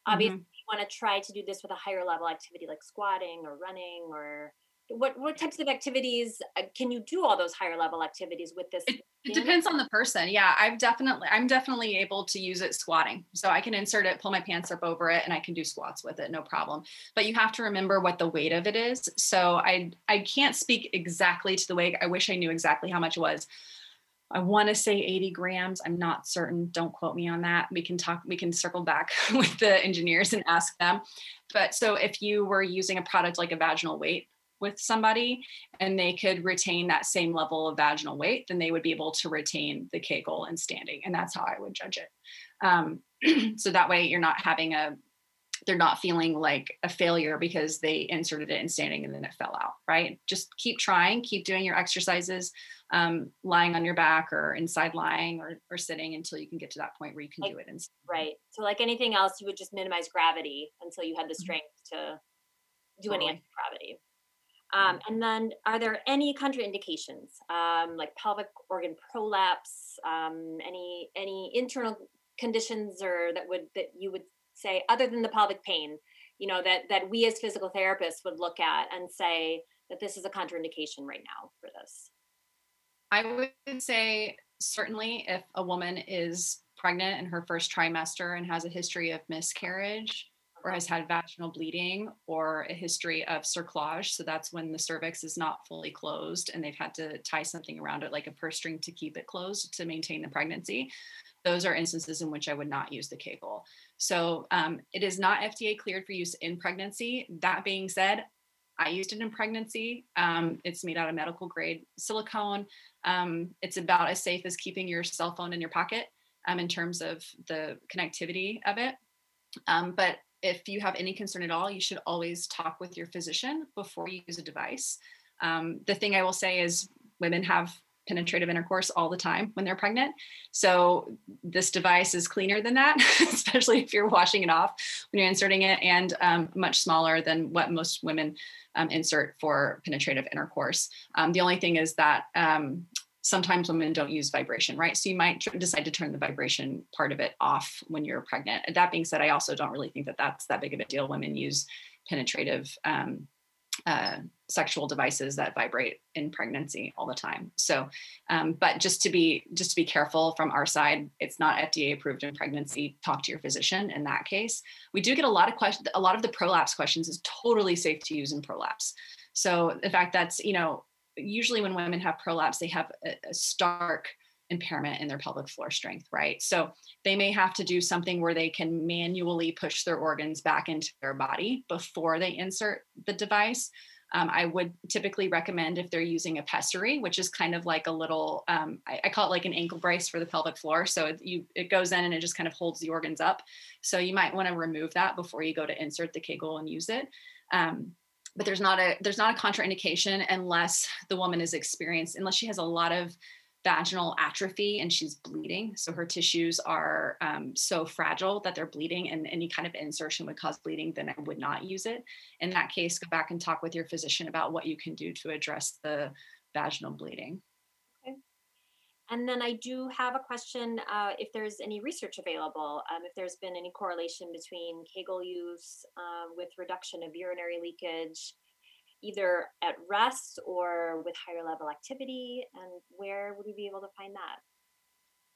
Obviously, mm-hmm. you want to try to do this with a higher level activity like squatting or running or what what types of activities uh, can you do all those higher level activities with this it, it depends on the person yeah i've definitely i'm definitely able to use it squatting so i can insert it pull my pants up over it and i can do squats with it no problem but you have to remember what the weight of it is so i i can't speak exactly to the weight i wish i knew exactly how much it was I want to say 80 grams. I'm not certain. Don't quote me on that. We can talk, we can circle back with the engineers and ask them. But so if you were using a product like a vaginal weight, with somebody and they could retain that same level of vaginal weight, then they would be able to retain the kGoal and standing. And that's how I would judge it. Um, so that way you're not having a, they're not feeling like a failure because they inserted it in standing and then it fell out, right? Just keep trying, keep doing your exercises, um, lying on your back or inside lying or, or sitting until you can get to that point where you can like, do it. In- right. So like anything else, you would just minimize gravity until you had the mm-hmm. strength to do totally. an anti-gravity. Um, and then, are there any contraindications, um, like pelvic organ prolapse, um, any any internal conditions, or that would that you would say, other than the pelvic pain, you know, that that we as physical therapists would look at and say that this is a contraindication right now for this? I would say certainly if a woman is pregnant in her first trimester and has a history of miscarriage, or has had vaginal bleeding or a history of cerclage. So that's when the cervix is not fully closed and they've had to tie something around it like a purse string to keep it closed to maintain the pregnancy. Those are instances in which I would not use the kGoal. So um, it is not FDA cleared for use in pregnancy. That being said, I used it in pregnancy. Um, it's made out of medical grade silicone. Um, it's about as safe as keeping your cell phone in your pocket um, in terms of the connectivity of it. Um, but if you have any concern at all, you should always talk with your physician before you use a device. Um, the thing I will say is women have penetrative intercourse all the time when they're pregnant. So this device is cleaner than that, especially if you're washing it off when you're inserting it, and um, much smaller than what most women um, insert for penetrative intercourse. Um, the only thing is that um, sometimes women don't use vibration, right? So you might decide to turn the vibration part of it off when you're pregnant. That being said, I also don't really think that that's that big of a deal. Women use penetrative um, uh, sexual devices that vibrate in pregnancy all the time. So, um, but just to be just to be careful from our side, it's not FDA approved in pregnancy. Talk to your physician in that case. We do get a lot of questions. A lot of the prolapse questions is totally safe to use in prolapse. So the fact that's you know usually when women have prolapse, they have a, a stark impairment in their pelvic floor strength, right? So they may have to do something where they can manually push their organs back into their body before they insert the device. Um, I would typically recommend if they're using a pessary, which is kind of like a little, um, I, I, call it like an ankle brace for the pelvic floor. So it, you, it goes in and it just kind of holds the organs up. So you might want to remove that before you go to insert the kGoal and use it. Um, but there's not a there's not a contraindication unless the woman is experienced unless she has a lot of vaginal atrophy and she's bleeding. So her tissues are um, so fragile that they're bleeding and any kind of insertion would cause bleeding then i would not use it. In that case go back and talk with your physician about what you can do to address the vaginal bleeding and then I do have a question uh, if there's any research available, um, if there's been any correlation between kGoal use uh, with reduction of urinary leakage, either at rest or with higher level activity, and where would we be able to find that?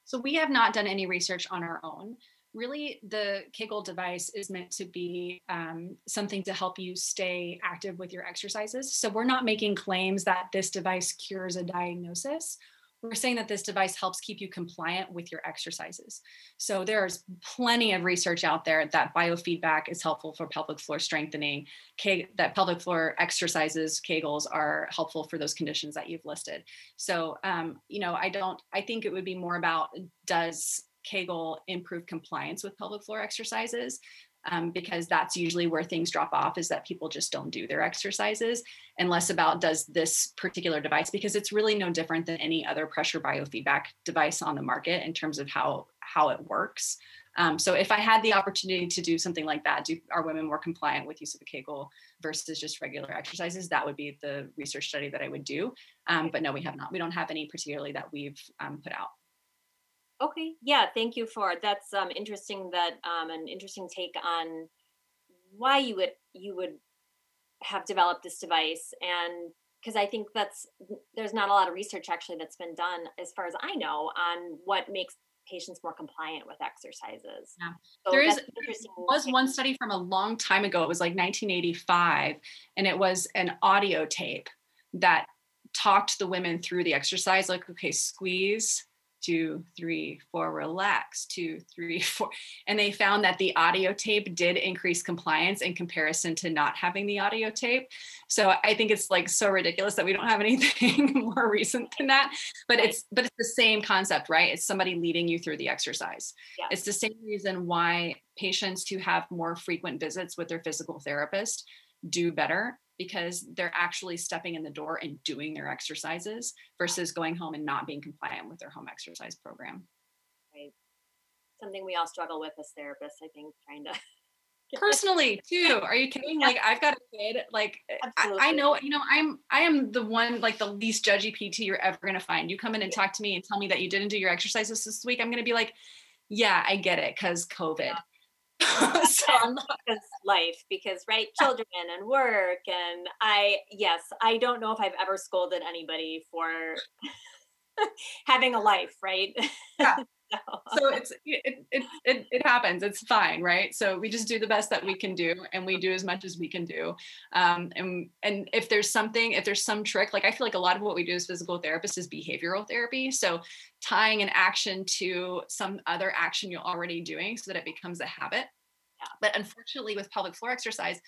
So we have not done any research on our own. Really, the kGoal device is meant to be um, something to help you stay active with your exercises. So we're not making claims that this device cures a diagnosis we're saying that this device helps keep you compliant with your exercises. So there's plenty of research out there that biofeedback is helpful for pelvic floor strengthening, that pelvic floor exercises, Kegels are helpful for those conditions that you've listed. So, um, you know, I don't, I think it would be more about does kGoal improve compliance with pelvic floor exercises um, because that's usually where things drop off is that people just don't do their exercises and less about does this particular device because it's really no different than any other pressure biofeedback device on the market in terms of how how it works. Um, so if i had the opportunity to do something like that do are women more compliant with use of a kGoal versus just regular exercises that would be the research study that i would do. Um, but no we have not. We don't have any particularly that we've um, put out Okay, yeah, thank you for that's um, interesting. That um, an interesting take on why you would you would have developed this device, and because I think that's there's not a lot of research actually that's been done, as far as I know, on what makes patients more compliant with exercises. Yeah. So there is was one study from a long time ago. It was like 1985, and it was an audio tape that talked the women through the exercise. Like, okay, squeeze, two, three, four, relax, two, three, four. And they found that the audio tape did increase compliance in comparison to not having the audio tape. So I think it's like so ridiculous that we don't have anything more recent than that. But it's but it's the same concept, right? It's somebody leading you through the exercise. Yeah. It's the same reason why patients who have more frequent visits with their physical therapist do better because they're actually stepping in the door and doing their exercises versus going home and not being compliant with their home exercise program. Right. Something we all struggle with as therapists, I think, trying to personally too are you kidding like i've got a kid like I, I, know you know i'm i am the one like the least judgy pt you're ever going to find you come in and talk to me and tell me that you didn't do your exercises this week i'm going to be like yeah i get it because covid yeah. so because life because right uh. children and work and i yes i don't know if i've ever scolded anybody for having a life right? Yeah so it's it, it, it it happens. It's fine right? So we just do the best that we can do and we do as much as we can do. Um, and and if there's something if there's some trick like i feel like a lot of what we do as physical therapists is behavioral therapy. So tying an action to some other action you're already doing so that it becomes a habit. Yeah. but unfortunately with pelvic floor exercise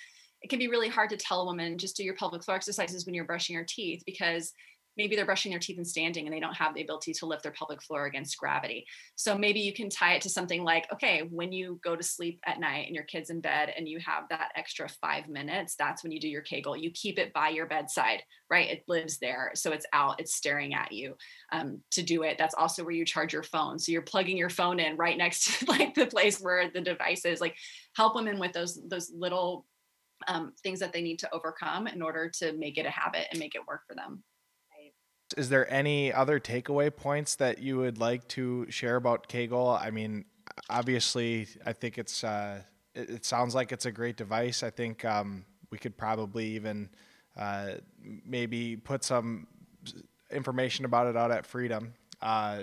it can be really hard to tell a woman just do your pelvic floor exercises when you're brushing your teeth because maybe they're brushing their teeth and standing and they don't have the ability to lift their pelvic floor against gravity. So maybe you can tie it to something like, okay, when you go to sleep at night and your kid's in bed and you have that extra five minutes, that's when you do your kGoal. You keep it by your bedside, right? It lives there. So it's out, it's staring at you um, to do it. That's also where you charge your phone. So you're plugging your phone in right next to like the place where the device is. Like help women with those, those little um, things that they need to overcome in order to make it a habit and make it work for them. Is there any other takeaway points that you would like to share about kGoal? I mean, obviously, I think it's uh, it, it, sounds like it's a great device. I think um, we could probably even uh, maybe put some information about it out at Freedom. Uh,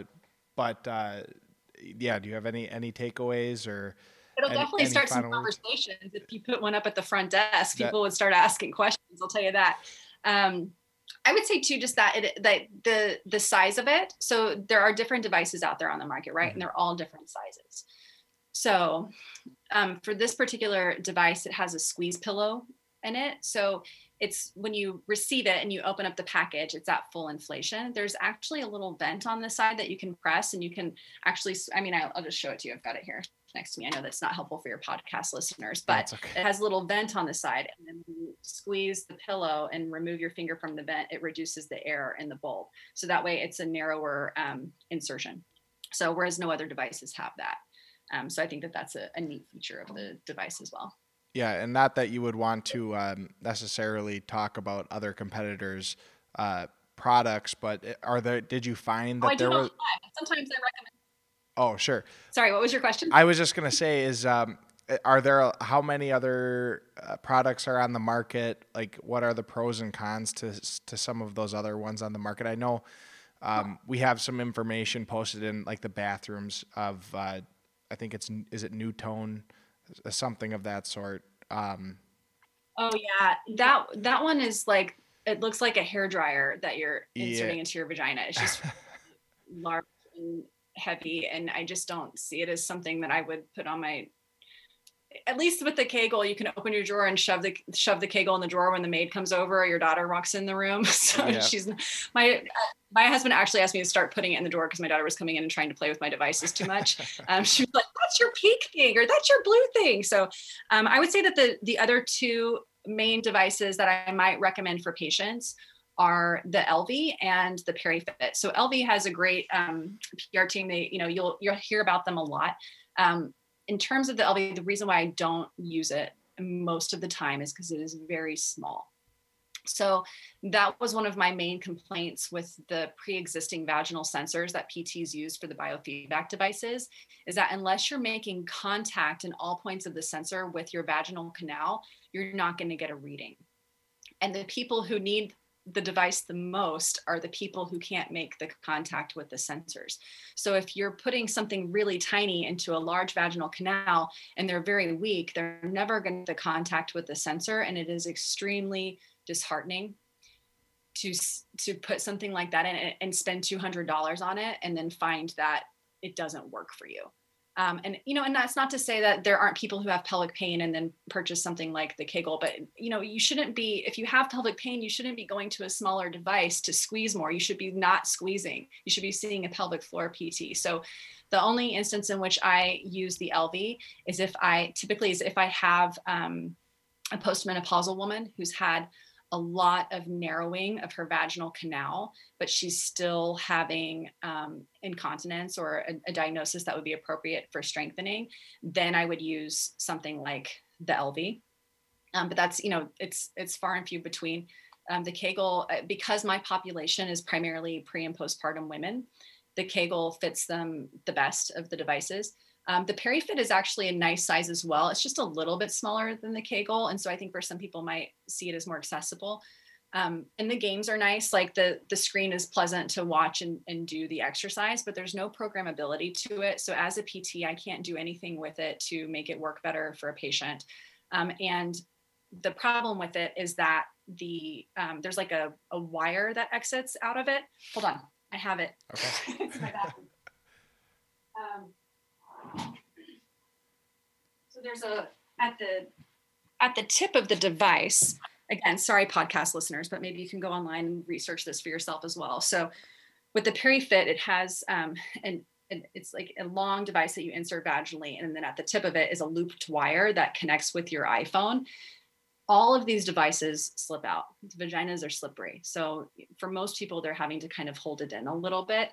but uh, yeah, do you have any any takeaways or? It'll any, definitely any start some conversations. Words? If you put one up at the front desk, people that, would start asking questions. I'll tell you that. Um, I would say too, just that it that the the size of it. So there are different devices out there on the market, right? Mm-hmm. And they're all different sizes. So um, for this particular device, it has a squeeze pillow in it. So it's when you receive it and you open up the package, it's at full inflation. There's actually a little vent on the side that you can press and you can actually, I mean, I'll, I'll just show it to you. I've got it here next to me. I know that's not helpful for your podcast listeners, but okay. it has a little vent on the side. And then when you squeeze the pillow and remove your finger from the vent, it reduces the air in the bulb. So that way it's a narrower um, insertion. So whereas no other devices have that. Um, so I think that that's a, a neat feature of the device as well. Yeah, and not that you would want to um, necessarily talk about other competitors' uh, products, but eh, are there? Did you find that oh, there were? Sometimes I recommend. Oh, sure. Sorry, what was your question? I was just gonna say is. Um, are there how many other uh, products are on the market like what are the pros and cons to to some of those other ones on the market i know um, we have some information posted in like the bathrooms of uh, i think it's is it New Tone something of that sort. Um, oh yeah, that that one is like it looks like a hair dryer that you're inserting yeah. into your vagina. It's just large and heavy, and I just don't see it as something that I would put on my at least with the kGoal you can open your drawer and shove the shove the kGoal in the drawer when the maid comes over or your daughter walks in the room. So yeah. she's my my husband actually asked me to start putting it in the drawer because my daughter was coming in and trying to play with my devices too much. Um, she was like that's your pink thing or that's your blue thing. So um, i would say that the the other two main devices that i might recommend for patients are the Elvie and the PeriFit. So Elvie has a great um, PR team. They, you know, you'll you'll hear about them a lot. Um, in terms of the Elvie, the reason why I don't use it most of the time is because it is very small. So that was one of my main complaints with the pre-existing vaginal sensors that PTs use for the biofeedback devices is that unless you're making contact in all points of the sensor with your vaginal canal, you're not going to get a reading. And the people who need the device the most are the people who can't make the contact with the sensors. So if you're putting something really tiny into a large vaginal canal and they're very weak, they're never going to contact with the sensor and it is extremely disheartening to to put something like that in and spend $200 on it and then find that it doesn't work for you. Um, and you know, and that's not to say that there aren't people who have pelvic pain and then purchase something like the kGoal, but you know, you shouldn't be if you have pelvic pain, you shouldn't be going to a smaller device to squeeze more. You should be not squeezing. You should be seeing a pelvic floor PT. So the only instance in which I use the Elvie is if I typically is if I have um, a postmenopausal woman who's had a lot of narrowing of her vaginal canal, but she's still having um, incontinence or a, a, diagnosis that would be appropriate for strengthening, then I would use something like the Elvie. Um, but that's you know it's it's far and few between. Um, the kGoal, uh, because my population is primarily pre and postpartum women, the kGoal fits them the best of the devices. Um, the PeriFit is actually a nice size as well. It's just a little bit smaller than the kGoal. And so I think for some people might see it as more accessible. Um, and the games are nice, like the the screen is pleasant to watch and, and do the exercise, but there's no programmability to it. So as a PT, I can't do anything with it to make it work better for a patient. Um, and the problem with it is that the um, there's like a, a wire that exits out of it. Hold on, I have it. Okay. so there's a at the at the tip of the device. Again, sorry, podcast listeners, but maybe you can go online and research this for yourself as well. So, with the PeriFit, it has um, an it's like a long device that you insert vaginally, and then at the tip of it is a looped wire that connects with your iPhone all of these devices slip out. Vaginas are slippery. So for most people, they're having to kind of hold it in a little bit.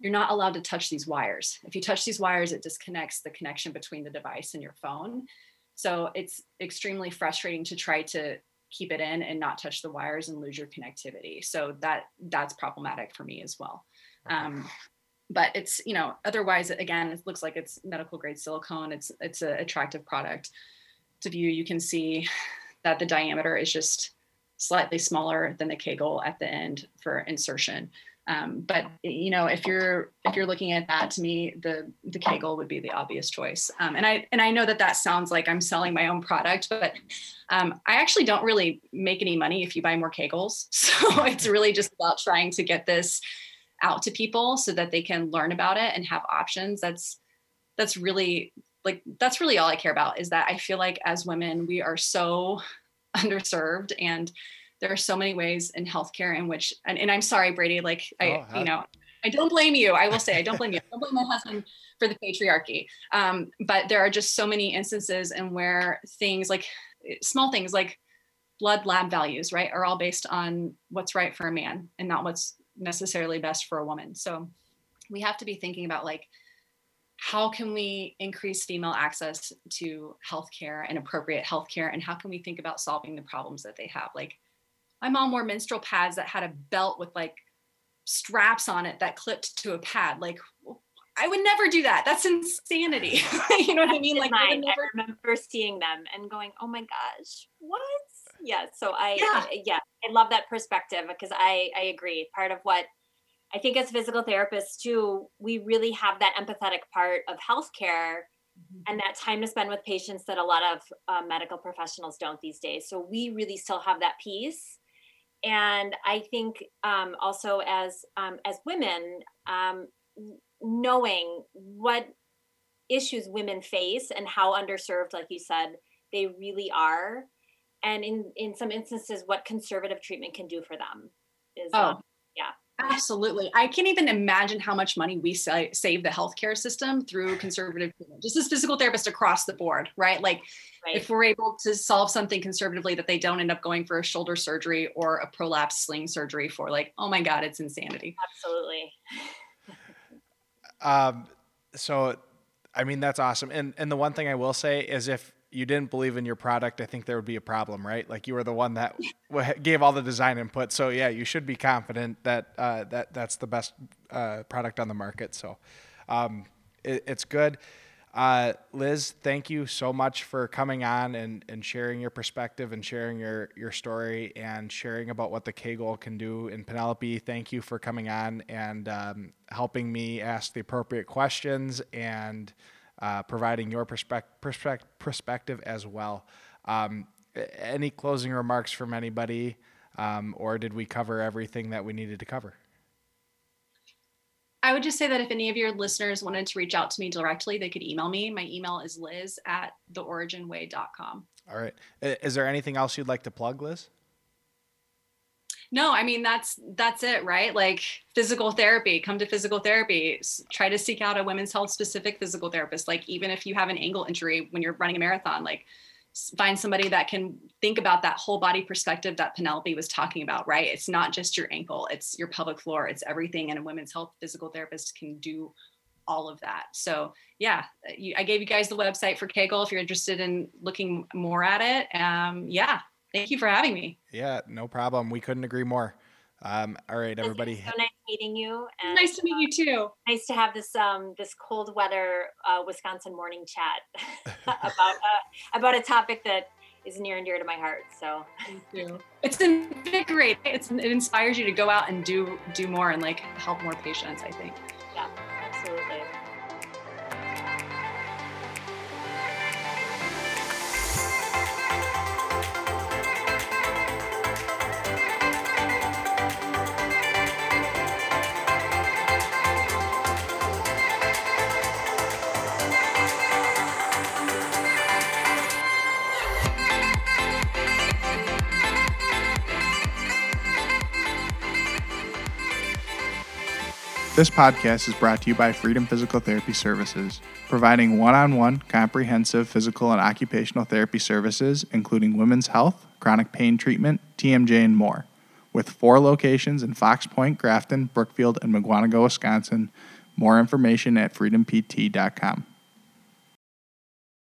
You're not allowed to touch these wires. If you touch these wires, it disconnects the connection between the device and your phone. So it's extremely frustrating to try to keep it in and not touch the wires and lose your connectivity. So that that's problematic for me as well. Um, but it's you know otherwise again it looks like it's medical grade silicone. It's it's an attractive product to view. You can see that the diameter is just slightly smaller than the kGoal at the end for insertion. Um, but you know, if you're if you're looking at that, to me, the the kGoal would be the obvious choice. Um, and I and I know that that sounds like I'm selling my own product, but um, I actually don't really make any money if you buy more kGoals. So it's really just about trying to get this out to people so that they can learn about it and have options. That's that's really like that's really all I care about is that I feel like as women we are so underserved and there are so many ways in healthcare in which and, and I'm sorry Brady like I oh, you know I don't blame you I will say I don't blame you. I don't blame my husband for the patriarchy. Um, but there are just so many instances and in where things like small things like blood lab values right are all based on what's right for a man and not what's necessarily best for a woman. So we have to be thinking about like how can we increase female access to healthcare and appropriate healthcare and how can we think about solving the problems that they have? Like my mom wore menstrual pads that had a belt with like straps on it that clipped to a pad. Like i would never do that. That's insanity. You know what i mean? like I, never... I remember seeing them and going oh my gosh what? Yeah so i yeah, yeah i love that perspective because i i agree. Part of what I think as physical therapists too, we really have that empathetic part of healthcare mm-hmm. and that time to spend with patients that a lot of uh, medical professionals don't these days. So we really still have that piece. And I think um, also as um, as women, um, knowing what issues women face and how underserved, like you said, they really are, and in in some instances, what conservative treatment can do for them is oh. Yeah Absolutely. I can't even imagine how much money we sa- save the healthcare system through conservative treatment, just as physical therapists across the board, right? Like right. if we're able to solve something conservatively that they don't end up going for a shoulder surgery or a prolapse sling surgery for like, oh my God, it's insanity. Absolutely. um, so, I mean, that's awesome. And, and the one thing I will say is if you didn't believe in your product, I think there would be a problem, right? Like you were the one that gave all the design input. So yeah, you should be confident that uh, that that's the best uh, product on the market. So um, it, it's good. Uh, Liz, thank you so much for coming on and, and sharing your perspective and sharing your, your story and sharing about what the kGoal can do. And Penelope, thank you for coming on and um, helping me ask the appropriate questions and uh, providing your perspective, perspective, perspective as well. Um, any closing remarks from anybody, um, or did we cover everything that we needed to cover? I would just say that if any of your listeners wanted to reach out to me directly, they could email me. My email is liz at theoriginway.com. All right. Is there anything else you'd like to plug, Liz? No i mean that's that's it right? Like physical therapy come to physical therapy. Try to seek out a women's health specific physical therapist. Like even if you have an ankle injury when you're running a marathon like find somebody that can think about that whole body perspective that penelope was talking about right? It's not just your ankle it's your pelvic floor it's everything and a women's health physical therapist can do all of that. So yeah you, i gave you guys the website for kGoal if you're interested in looking more at it. Um, yeah Thank you for having me. Yeah, no problem. We couldn't agree more. Um, all right, everybody. So nice meeting you. And, nice to meet you too. nice to have this um, this cold weather uh, Wisconsin morning chat about uh, about a topic that is near and dear to my heart. So Thank you. It's invigorating. It's, it inspires you to go out and do do more and like help more patients. I think. This podcast is brought to you by Freedom Physical Therapy Services, providing one on one comprehensive physical and occupational therapy services, including women's health, chronic pain treatment, TMJ, and more. With four locations in Fox Point, Grafton, Brookfield, and Mukwonago, Wisconsin. More information at freedompt.com.